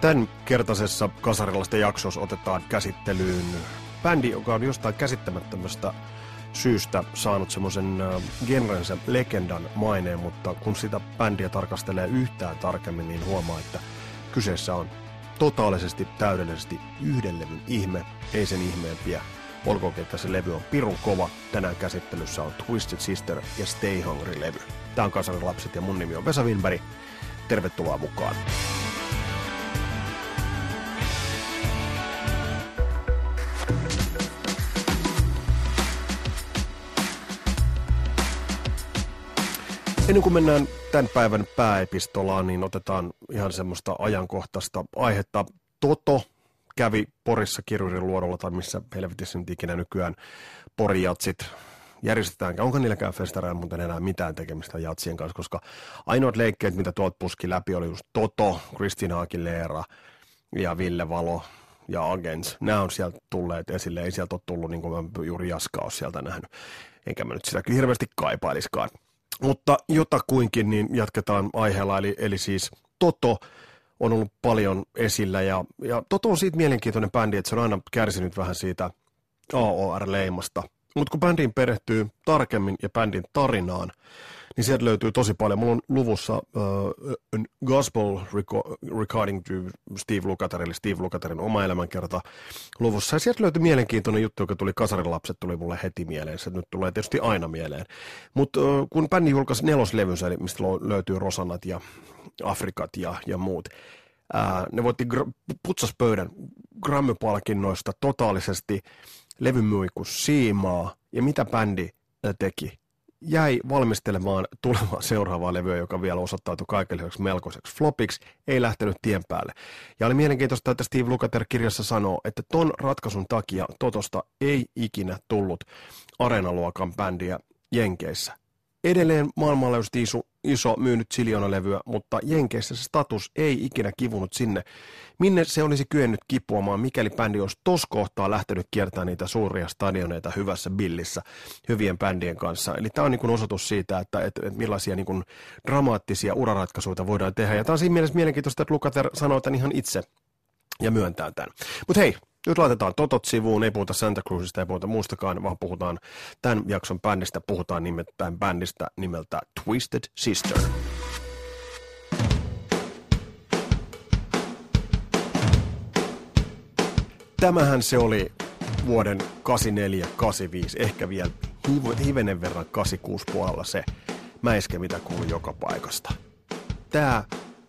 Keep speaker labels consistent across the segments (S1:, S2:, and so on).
S1: Tämän kertaisessa kasarilaista jaksossa otetaan käsittelyyn bändi, joka on jostain käsittämättömästä syystä saanut semmoisen genrensä legendan maineen, mutta kun sitä bändiä tarkastelee yhtään tarkemmin, niin huomaa, että kyseessä on totaalisesti, täydellisesti yhden levyn ihme, ei sen ihmeempiä. Olkoonkin, että se levy on pirun kova. Tänään käsittelyssä on Twisted Sister ja Stay Hungry-levy. Tämä on Kasarin lapset ja mun nimi on Vesa Winberg. Tervetuloa mukaan. Ennen kuin mennään tämän päivän pääepistolaan, niin otetaan ihan semmoista ajankohtaista aihetta. Toto kävi Porissa kirjurin luodolla, tai missä helvetissä nyt ikinä nykyään porijatsit järjestetään. Onko niilläkään festareilla muuten enää mitään tekemistä jatsien kanssa, koska ainoat leikkeet, mitä tuolta puski läpi, oli just Toto, Kristina Aguilera ja Ville Valo ja Agents. Nämä on sieltä tulleet esille. Ei sieltä ole tullut, niin kuin mä juuri Jaska sieltä nähnyt. Enkä mä nyt sitä hirveästi kaipailiskaan. Mutta jotakuinkin niin jatketaan aiheella, eli, eli siis Toto on ollut paljon esillä ja, ja Toto on siitä mielenkiintoinen bändi, että se on aina kärsinyt vähän siitä AOR-leimasta. Mutta kun bändiin perehtyy tarkemmin ja bändin tarinaan, niin sieltä löytyy tosi paljon. Mulla on luvussa uh, Gospel Recording Steve Lukather, eli Steve Lukatherin oma elämänkerta luvussa. Ja sieltä löytyi mielenkiintoinen juttu, joka tuli Kasarin lapset, tuli mulle heti mieleen. Se nyt tulee tietysti aina mieleen. Mutta uh, kun bändi julkaisi neloslevynsä, eli mistä löytyy Rosanat ja Afrikat ja, ja muut, uh, ne voitti gr- putsaspöydän Grammy-palkinnoista totaalisesti levymyikus siimaa. Ja mitä bändi teki? jäi valmistelemaan tulevaa seuraavaa levyä, joka vielä osoittautui kaikille melkoiseksi flopiksi, ei lähtenyt tien päälle. Ja oli mielenkiintoista, että Steve Lukather kirjassa sanoo, että ton ratkaisun takia Totosta ei ikinä tullut areenaluokan bändiä Jenkeissä. Edelleen maailmanlaajuisesti iso, iso myynyt levyä, mutta Jenkeissä se status ei ikinä kivunut sinne, minne se olisi kyennyt kipuamaan, mikäli bändi olisi tos kohtaa lähtenyt kiertämään niitä suuria stadioneita hyvässä billissä hyvien bändien kanssa. Eli tämä on niin osoitus siitä, että, että, että millaisia niin kuin dramaattisia uraratkaisuja voidaan tehdä. Ja tämä on siinä mielessä mielenkiintoista, että Lukather sanoo tämän ihan itse ja myöntää tämän. Mutta hei, nyt laitetaan Totot sivuun, ei puhuta Santa Cruzista, ei puhuta muustakaan, vaan puhutaan tämän jakson bändistä, puhutaan nimittäin bändistä nimeltä Twisted Sister. Tämähän se oli vuoden 84-85, ehkä vielä hivenen verran 86 puolella se mäiske, mitä kuului joka paikasta. Tämä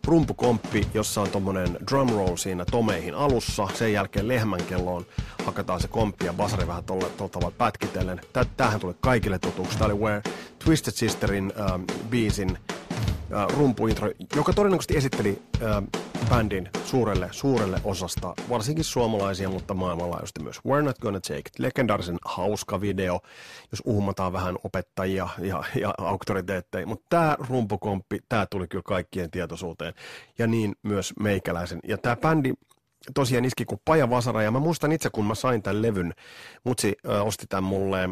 S1: rumpukomppi, jossa on tommonen drumroll siinä tomeihin alussa. Sen jälkeen lehmän kelloon hakataan se komppi ja basari vähän tuolla tavalla pätkitellen. Tämähän tulee kaikille tutuksi. Tämä oli Where Twisted Sisterin ähm, biisin äh, rumpuintro, joka todennäköisesti esitteli äh, bändin suurelle, suurelle osasta, varsinkin suomalaisia, mutta maailmanlaajuisesti myös. We're Not Gonna Take It, legendaarisen hauska video, jos uhmataan vähän opettajia ja, ja auktoriteetteja, mutta tämä rumpukomppi, tämä tuli kyllä kaikkien tietoisuuteen, ja niin myös meikäläisen. Ja tämä bändi tosiaan iski kuin paja vasara, ja mä muistan itse, kun mä sain tämän levyn, mutsi äh, osti tämän mulle,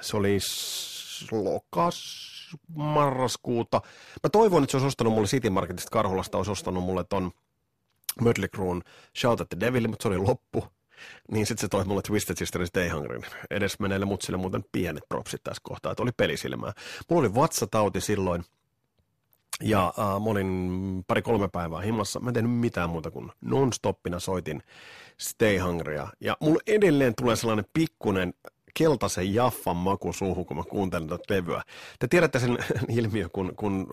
S1: se oli lokas, marraskuuta. Mä toivon, että se olisi ostanut mulle City Marketista Karhulasta, olisi ostanut mulle ton Mötley Cruen Shout at the Devil, mutta se oli loppu. Niin sitten se toi mulle Twisted Sisterin Stay Hungry. Edes meneille mutsille muuten pienet propsit tässä kohtaa, että oli pelisilmää. Mulla oli vatsatauti silloin, ja äh, mä olin pari-kolme päivää himassa. Mä en tehnyt mitään muuta kuin non-stoppina soitin Stay Hungrya. Ja mulla edelleen tulee sellainen pikkunen keltaisen jaffan maku suuhun, kun mä kuuntelen tätä levyä. Te tiedätte sen ilmiö, kun, kun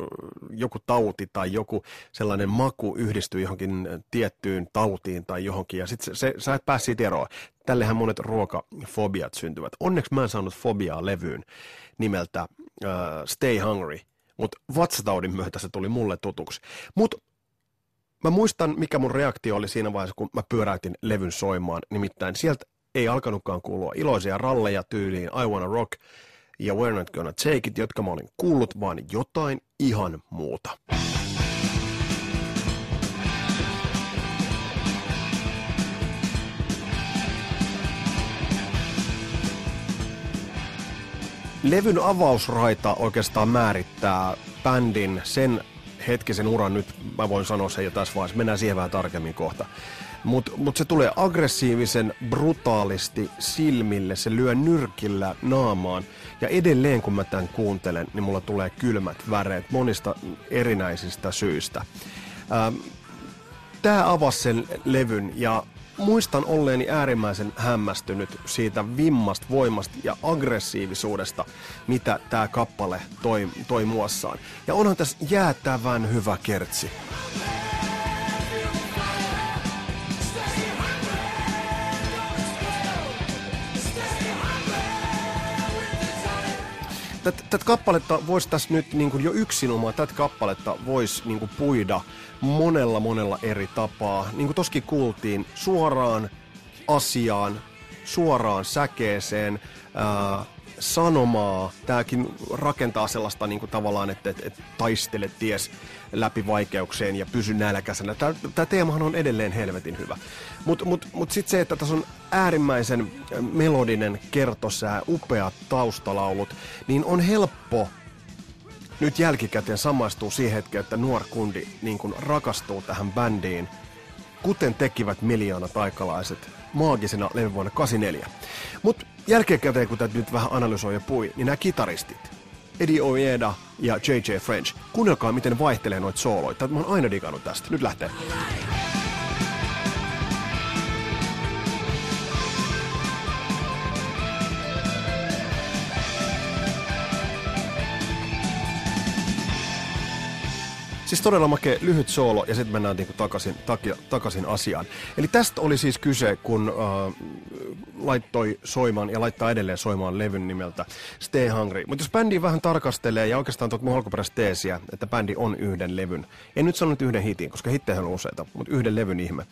S1: joku tauti tai joku sellainen maku yhdistyy johonkin tiettyyn tautiin tai johonkin, ja sitten se, se, sä et pääse siitä eroon. Tällehän monet ruokafobiat syntyvät. Onneksi mä en saanut fobiaa levyyn nimeltä uh, Stay Hungry, mutta vatsataudin myötä se tuli mulle tutuksi. Mutta Mä muistan, mikä mun reaktio oli siinä vaiheessa, kun mä pyöräytin levyn soimaan. Nimittäin sieltä ei alkanutkaan kuulua iloisia ralleja tyyliin I Wanna Rock ja We're Not Gonna Take It, jotka mä olin kuullut, vaan jotain ihan muuta. Levyn avausraita oikeastaan määrittää bändin sen hetkisen uran nyt, mä voin sanoa sen jo tässä vaiheessa, mennään siihen vähän tarkemmin kohta. Mutta mut se tulee aggressiivisen, brutaalisti silmille, se lyö nyrkillä naamaan. Ja edelleen kun mä tämän kuuntelen, niin mulla tulee kylmät väreet monista erinäisistä syistä. Ähm, Tämä avasi sen levyn ja muistan olleeni äärimmäisen hämmästynyt siitä vimmasta, voimasta ja aggressiivisuudesta, mitä tämä kappale toi, toi muassaan. Ja onhan tässä jäätävän hyvä kertsi. Tätä kappaletta voisi tässä nyt niin kuin jo yksinomaan, tätä kappaletta voisi niin kuin puida monella monella eri tapaa. Niin kuin toskin kuultiin, suoraan asiaan, suoraan säkeeseen, ää, sanomaa. Tämäkin rakentaa sellaista niin kuin tavallaan, että, että, että taistele ties läpi vaikeukseen ja pysy nälkäisenä. Tämä teemahan on edelleen helvetin hyvä. Mutta mut, mut sitten se, että tässä on äärimmäisen melodinen kertosää, upeat taustalaulut, niin on helppo nyt jälkikäteen samaistuu siihen hetkeen, että nuor kundi niin kuin rakastuu tähän bändiin, kuten tekivät miljoonat aikalaiset maagisena levy vuonna 84. Mutta jälkikäteen, kun tätä nyt vähän analysoi ja pui, niin nämä kitaristit, Eddie Ojeda ja J.J. French, kuunnelkaa miten vaihtelee noita sooloita. Mä oon aina digannut tästä. Nyt lähtee. Siis todella makea lyhyt soolo ja sitten mennään niinku takaisin, takia, takaisin asiaan. Eli tästä oli siis kyse, kun äh, laittoi soimaan ja laittaa edelleen soimaan levyn nimeltä Stay Hungry. Mutta jos bändi vähän tarkastelee ja oikeastaan tuot mun alkuperäistä teesiä, että bändi on yhden levyn. En nyt sano nyt yhden hitin, koska hittejä on useita, mutta yhden levyn ihme.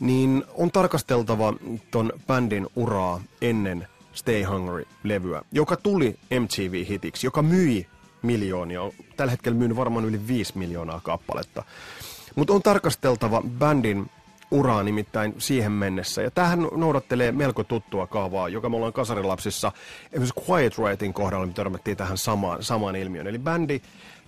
S1: Niin on tarkasteltava ton bändin uraa ennen Stay Hungry-levyä, joka tuli MTV-hitiksi, joka myi miljoonia. Tällä hetkellä myynyt varmaan yli 5 miljoonaa kappaletta. Mutta on tarkasteltava bändin uraa nimittäin siihen mennessä. Ja tähän noudattelee melko tuttua kaavaa, joka me ollaan kasarilapsissa. Esimerkiksi Quiet Riotin kohdalla me törmättiin tähän samaan, samaan ilmiön. Eli bändi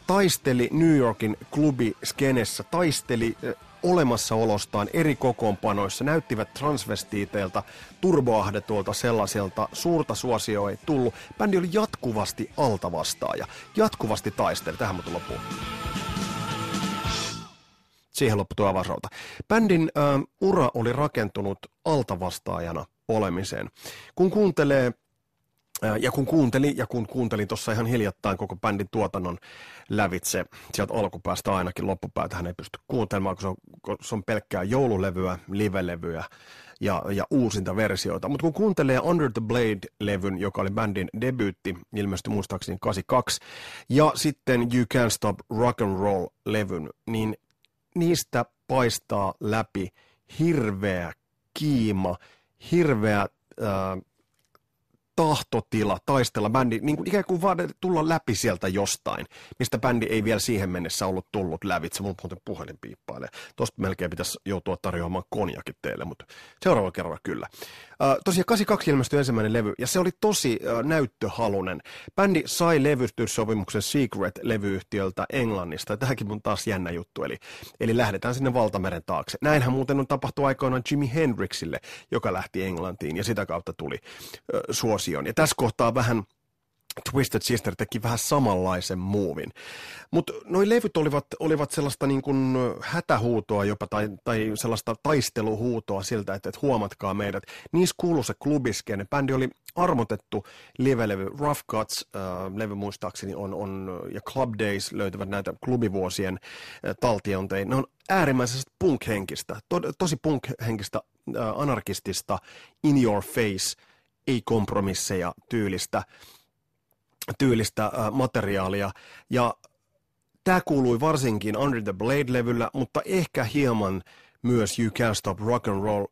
S1: taisteli New Yorkin klubiskenessä, taisteli olemassaolostaan eri kokoonpanoissa näyttivät transvestiiteilta, turboahdetulta sellaiselta, suurta suosioa ei tullut. Bändi oli jatkuvasti altavastaaja, jatkuvasti taisteli. Tähän mä loppuun. Siihen loppui tuo avausrauta. Bändin ä, ura oli rakentunut altavastaajana olemiseen. Kun kuuntelee ja kun kuuntelin, ja kun kuuntelin tuossa ihan hiljattain koko bändin tuotannon lävitse, sieltä alkupäästä ainakin loppupäätä hän ei pysty kuuntelemaan, kun se on, kun se on pelkkää joululevyä, livelevyä ja, ja uusinta versioita. Mutta kun kuuntelee Under the Blade-levyn, joka oli bändin debyytti, ilmestyi muistaakseni 82, ja sitten You Can't Stop Rock and Roll-levyn, niin niistä paistaa läpi hirveä kiima, hirveä äh, tahtotila taistella bändi, niin kuin ikään kuin vaan tulla läpi sieltä jostain, mistä bändi ei vielä siihen mennessä ollut tullut lävitse. Mun muuten puhelin piippailee. Tosta melkein pitäisi joutua tarjoamaan konjakin teille, mutta seuraava kerralla kyllä. Tosiaan 82 ilmestyi ensimmäinen levy, ja se oli tosi näyttöhalunen. Bändi sai levystyssopimuksen Secret-levyyhtiöltä Englannista, ja tähänkin mun taas jännä juttu, eli, eli lähdetään sinne valtameren taakse. Näinhän muuten on tapahtu aikoinaan Jimi Hendrixille, joka lähti Englantiin, ja sitä kautta tuli uh, suosioon. Ja tässä kohtaa vähän Twisted Sister teki vähän samanlaisen muuvin. Mutta noi levyt olivat, olivat sellaista niin kuin hätähuutoa jopa tai, tai sellaista taisteluhuutoa siltä, että, että huomatkaa meidät. Niissä kuului se klubiskene. Bändi oli armotettu live-levy. Rough Cuts äh, levy muistaakseni on, on, ja Club Days löytyvät näitä klubivuosien äh, taltionteihin. Ne on äärimmäisesti punk-henkistä, to, tosi punk-henkistä, äh, anarkistista, in your face, ei kompromisseja tyylistä tyylistä äh, materiaalia. Ja tämä kuului varsinkin Under the Blade-levyllä, mutta ehkä hieman myös You Can't Stop Rock and Roll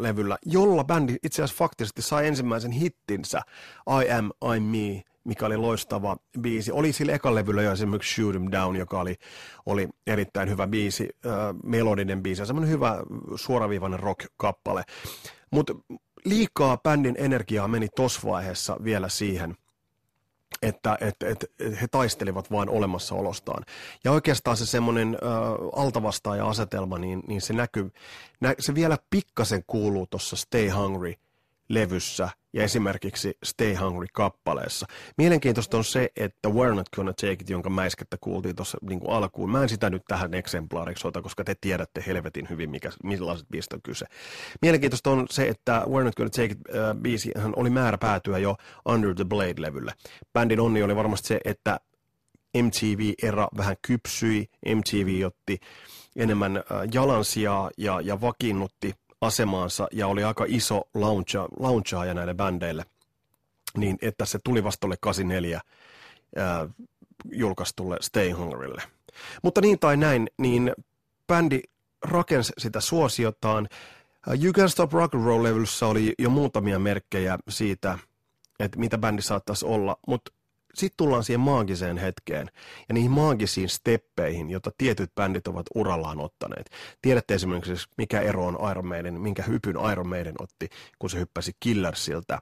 S1: levyllä, jolla bändi itse asiassa faktisesti sai ensimmäisen hittinsä I Am, I'm Me, mikä oli loistava biisi. Oli sillä ekan levyllä jo esimerkiksi Shoot 'em Down, joka oli, oli erittäin hyvä biisi, äh, melodinen biisi ja semmoinen hyvä suoraviivainen rock-kappale. Mutta liikaa bändin energiaa meni tuossa vaiheessa vielä siihen – että et, et, et he taistelivat vain olemassaolostaan. Ja oikeastaan se semmoinen altavastaaja-asetelma, niin, niin se näkyy, nä, se vielä pikkasen kuuluu tuossa Stay Hungry levyssä ja esimerkiksi Stay Hungry-kappaleessa. Mielenkiintoista on se, että We're Not Gonna Take It, jonka mäiskettä kuultiin tuossa niin alkuun. Mä en sitä nyt tähän eksemplaariksi ota, koska te tiedätte helvetin hyvin, mikä, millaiset biisit on kyse. Mielenkiintoista on se, että We're Not Gonna Take It äh, oli määrä päätyä jo Under the Blade-levylle. Bändin onni oli varmasti se, että MTV-era vähän kypsyi, MTV otti enemmän äh, jalansijaa ja, ja vakiinnutti asemaansa ja oli aika iso launchaaja näille bändeille, niin että se tuli vastolle 84 ää, julkaistulle Stay Hungrylle. Mutta niin tai näin, niin bändi rakensi sitä suosiotaan. You Can Stop Rock and Roll-levyssä oli jo muutamia merkkejä siitä, että mitä bändi saattaisi olla, mutta sitten tullaan siihen maagiseen hetkeen ja niihin maagisiin steppeihin, joita tietyt bändit ovat urallaan ottaneet. Tiedätte esimerkiksi, mikä ero on Iron Maiden, minkä hypyn Iron Maiden otti, kun se hyppäsi Killersiltä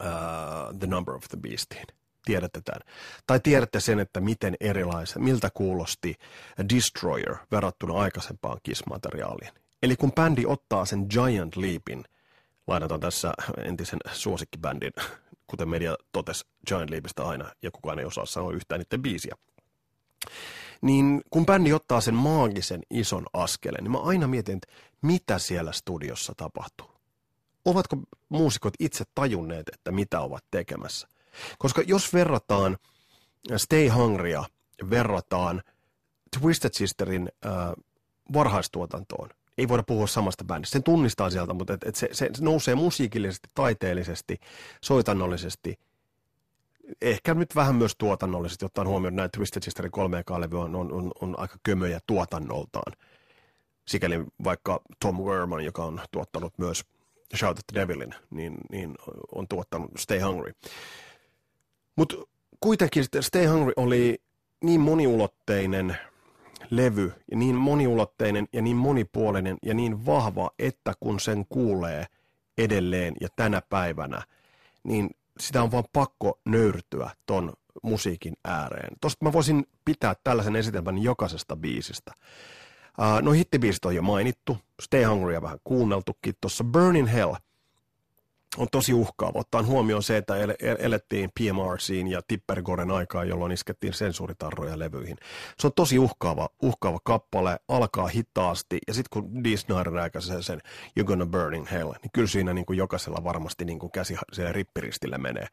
S1: uh, The Number of the Beastiin. Tiedätte tämän. Tai tiedätte sen, että miten erilaisen, miltä kuulosti Destroyer verrattuna aikaisempaan Kiss-materiaaliin. Eli kun bändi ottaa sen Giant Leapin, lainataan tässä entisen suosikkibändin kuten media totesi Giant Leapista aina, ja kukaan ei osaa sanoa yhtään niiden biisiä. Niin kun bändi ottaa sen maagisen ison askeleen, niin mä aina mietin, että mitä siellä studiossa tapahtuu. Ovatko muusikot itse tajunneet, että mitä ovat tekemässä? Koska jos verrataan Stay Hungrya, verrataan Twisted Sisterin äh, varhaistuotantoon, ei voida puhua samasta bändistä. Sen tunnistaa sieltä, mutta et, et se, se nousee musiikillisesti, taiteellisesti, soitannollisesti, ehkä nyt vähän myös tuotannollisesti, ottaen huomioon näin Twisted Sisterin 3 levy on, on, on, on, aika kömöjä tuotannoltaan. Sikäli vaikka Tom Werman, joka on tuottanut myös Shout at the Devilin, niin, niin on tuottanut Stay Hungry. Mutta kuitenkin Stay Hungry oli niin moniulotteinen – levy ja niin moniulotteinen ja niin monipuolinen ja niin vahva, että kun sen kuulee edelleen ja tänä päivänä, niin sitä on vaan pakko nöyrtyä ton musiikin ääreen. Tosta mä voisin pitää tällaisen esitelmän jokaisesta biisistä. Uh, no hittibiisit on jo mainittu, Stay Hungry vähän kuunneltukin. Tuossa Burning Hell – on tosi uhkaava, ottaen huomioon se, että elettiin PMRCin ja Tippergoren aikaa, jolloin iskettiin sensuuritarroja levyihin. Se on tosi uhkaava, uhkaava kappale, alkaa hitaasti, ja sitten kun Dee Snyder sen You're Gonna Burn in Hell, niin kyllä siinä niin kuin jokaisella varmasti niin kuin käsi siellä rippiristille menee.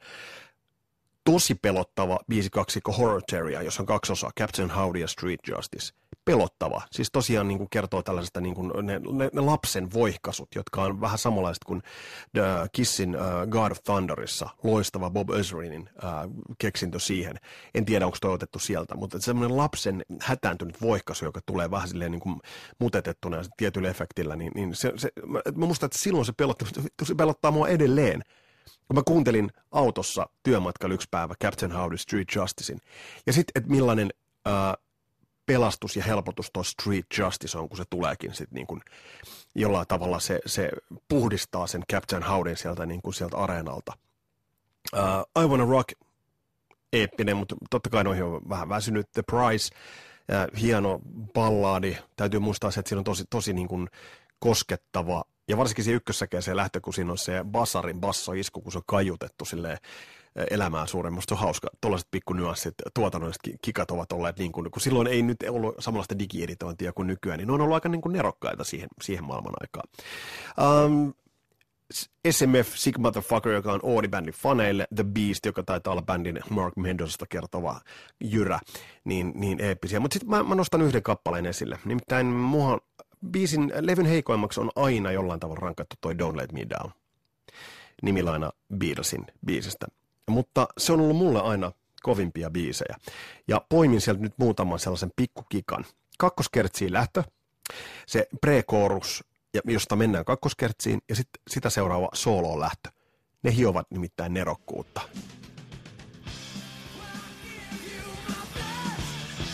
S1: Tosi pelottava kaksikko Horror Terrier, jossa on kaksi osaa, Captain Howdy ja Street Justice – pelottava. Siis tosiaan niin kuin kertoo tällaisesta niin kuin ne, ne, ne lapsen voihkasut, jotka on vähän samanlaiset kuin The Kissin uh, God of Thunderissa, loistava Bob Ezrinin uh, keksintö siihen. En tiedä, onko toi otettu sieltä, mutta semmoinen lapsen hätääntynyt voihkasu, joka tulee vähän silleen niin kuin mutetettuna ja tietyllä efektillä, niin, niin se, se, mä, mä muistan, että silloin se pelottaa, se pelottaa mua edelleen. Kun mä kuuntelin autossa työmatkalla yksi päivä Captain Howdy Street Justicein, ja sitten, että millainen uh, pelastus ja helpotus tuo Street Justice on, kun se tuleekin sitten niin kuin jollain tavalla se, se puhdistaa sen Captain Howdin sieltä, niin kuin sieltä areenalta. Uh, I Wanna Rock, eeppinen, mutta totta kai noihin on vähän väsynyt. The Price, uh, hieno balladi. Täytyy muistaa se, että siinä on tosi, tosi niin kuin koskettava ja varsinkin se ykkössäkin se lähtö, kun siinä on se bassarin bassoisku, kun se on kajutettu silleen elämää suuren. Musta on hauska, tuollaiset pikkunyanssit, tuotannolliset kikat ovat olleet niin kuin, kun silloin ei nyt ollut samanlaista digieditointia kuin nykyään, niin ne on ollut aika niin kuin nerokkaita siihen, siihen maailman aikaan. Um, SMF, Sick Motherfucker, joka on Oodi-bändin faneille, The Beast, joka taitaa olla bändin Mark Mendozasta kertova jyrä, niin, niin eeppisiä. Mutta sitten mä, mä, nostan yhden kappaleen esille. Nimittäin mua biisin, levyn heikoimmaksi on aina jollain tavalla rankattu toi Don't Let Me Down. Nimilaina Beatlesin biisistä mutta se on ollut mulle aina kovimpia biisejä. Ja poimin sieltä nyt muutaman sellaisen pikkukikan. Kakkoskertsiin lähtö, se pre-chorus, josta mennään kakkoskertsiin, ja sitten sitä seuraava soloon lähtö. Ne hiovat nimittäin nerokkuutta.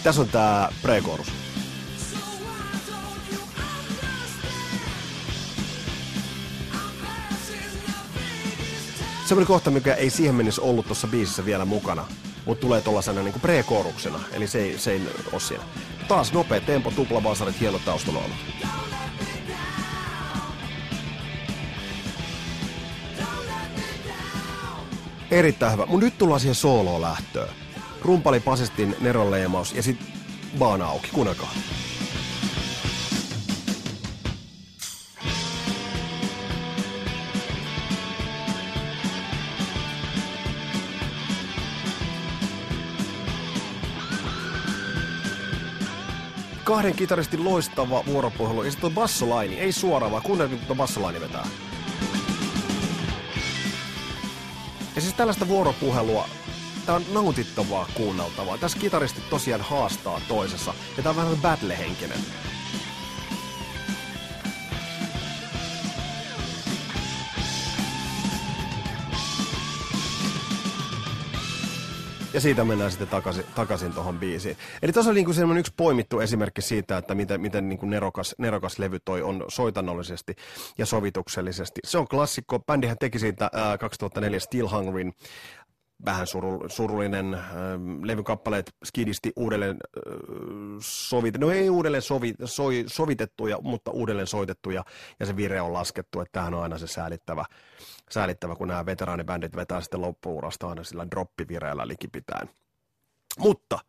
S1: Tässä on tämä pre-chorus. Semmoinen kohta, mikä ei siihen mennessä ollut tuossa biisissä vielä mukana, mutta tulee tuollaisena niin pre-koruksena, eli se ei, se ei ole siinä. Taas nopea tempo, tuplavasarit, hieno taustalla ollut. Erittäin hyvä. Mun nyt tullaan siihen sooloon lähtöön. Rumpali, pasistin, neronleimaus ja sitten baana auki. Kuunnelkaa. Kahden kitaristin loistava vuoropuhelu. Ja sitten on bassolaini, ei suoraan, vaan kuunnelkaa, kun bassolaini vetää. Ja siis tällaista vuoropuhelua, tämä on nautittavaa kuunneltavaa. Tässä kitaristit tosiaan haastaa toisessa, ja tämä on vähän battle-henkinen. Ja siitä mennään sitten takaisin, takaisin tuohon biisiin. Eli tuossa oli niin kuin yksi poimittu esimerkki siitä, että miten, miten niin kuin nerokas, nerokas levy toi on soitannollisesti ja sovituksellisesti. Se on klassikko. Bändihän teki siitä ää, 2004 Still Hungryn vähän suru, surullinen äh, levykappaleet skidisti uudelleen äh, sovitettu, no ei uudelleen sovi, soi, sovitettuja, mutta uudelleen soitettuja ja se vire on laskettu, että tämähän on aina se säälittävä, säälittävä kun nämä veteraanibändit vetää sitten loppuurasta aina sillä droppivireellä likipitäen. Mutta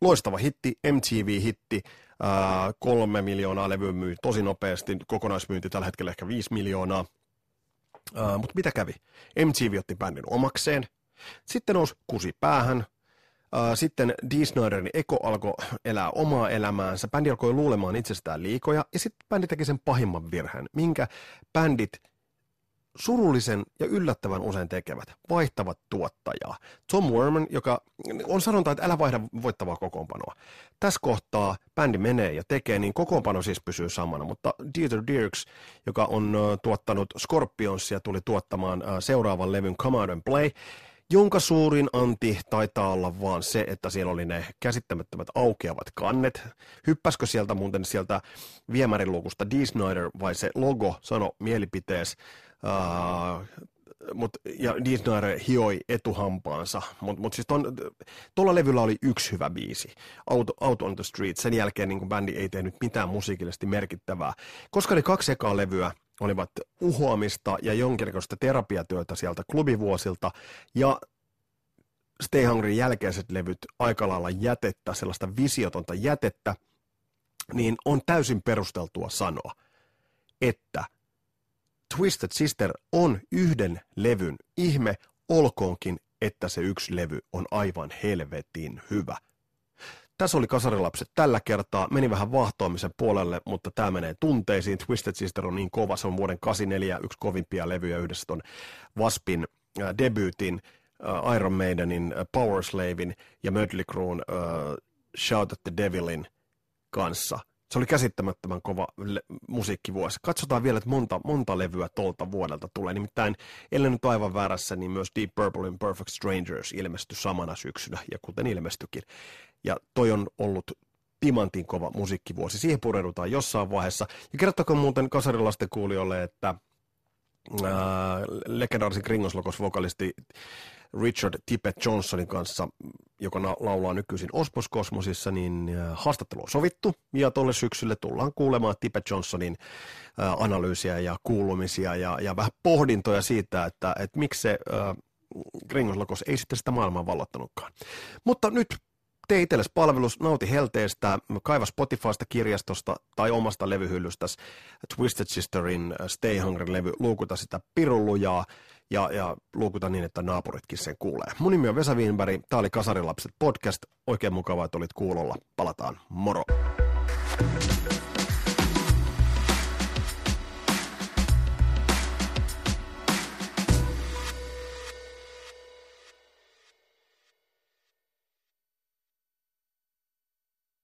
S1: loistava hitti, MTV-hitti, äh, kolme miljoonaa levyä myy tosi nopeasti, kokonaismyynti tällä hetkellä ehkä viisi miljoonaa – Uh, mutta mitä kävi? MTV otti bändin omakseen. Sitten nousi kusi päähän. Sitten Dee Snyderin Eko alkoi elää omaa elämäänsä. Bändi alkoi luulemaan itsestään liikoja. Ja sitten bändi teki sen pahimman virheen, minkä bändit surullisen ja yllättävän usein tekevät, vaihtavat tuottajaa. Tom Werman, joka on sanonta, että älä vaihda voittavaa kokoonpanoa. Tässä kohtaa bändi menee ja tekee, niin kokoonpano siis pysyy samana, mutta Dieter Dirks, joka on tuottanut Scorpionsia, tuli tuottamaan seuraavan levyn Come Out and Play, jonka suurin anti taitaa olla vaan se, että siellä oli ne käsittämättömät aukeavat kannet. Hyppäskö sieltä muuten sieltä viemärilukusta D. Snyder vai se logo sano mielipitees? Mut, ja Disney hioi etuhampaansa, mutta mut siis tuolla levyllä oli yksi hyvä biisi, Out, Out on the Street. Sen jälkeen niin bändi ei tehnyt mitään musiikillisesti merkittävää. Koska ne kaksi ekaa levyä olivat uhoamista ja jonkinlaista terapiatyötä sieltä klubivuosilta, ja Stay Hungry jälkeiset levyt aika lailla jätettä, sellaista visiotonta jätettä, niin on täysin perusteltua sanoa, että – Twisted Sister on yhden levyn ihme, olkoonkin, että se yksi levy on aivan helvetin hyvä. Tässä oli Kasarilapset tällä kertaa. Meni vähän vahtoamisen puolelle, mutta tämä menee tunteisiin. Twisted Sister on niin kova. Se on vuoden 84 yksi kovimpia levyjä yhdessä ton Waspin äh, debyytin, äh, Iron Maidenin, äh, Power ja Mötley äh, Shout at the Devilin kanssa – se oli käsittämättömän kova le- musiikkivuosi. Katsotaan vielä, että monta, monta levyä tuolta vuodelta tulee. Nimittäin, ellei nyt aivan väärässä, niin myös Deep Purple Perfect Strangers ilmestyi samana syksynä, ja kuten ilmestyikin. Ja toi on ollut timantin kova musiikkivuosi. Siihen pureudutaan jossain vaiheessa. Ja kertokaa muuten kasarilasten kuulijoille, että ää, legendaarisen Kringoslokos vokalisti Richard Tippett Johnsonin kanssa, joka laulaa nykyisin Ospos Kosmosissa, niin äh, haastattelu on sovittu ja tuolle syksylle tullaan kuulemaan Tippett Johnsonin äh, analyysiä ja kuulumisia ja, ja vähän pohdintoja siitä, että, että miksi se äh, Gringoslokos ei sitten sitä maailmaa vallottanutkaan. Mutta nyt tee itsellesi palvelus, nauti helteestä, kaiva Spotifysta, kirjastosta tai omasta levyhyllystäsi Twisted Sisterin Stay Hungry-levy, luukuta sitä pirullujaa ja, ja luukuta niin, että naapuritkin sen kuulee. Mun nimi on Vesa Wienberg, tää oli Kasarilapset podcast. Oikein mukavaa, että olit kuulolla. Palataan, moro!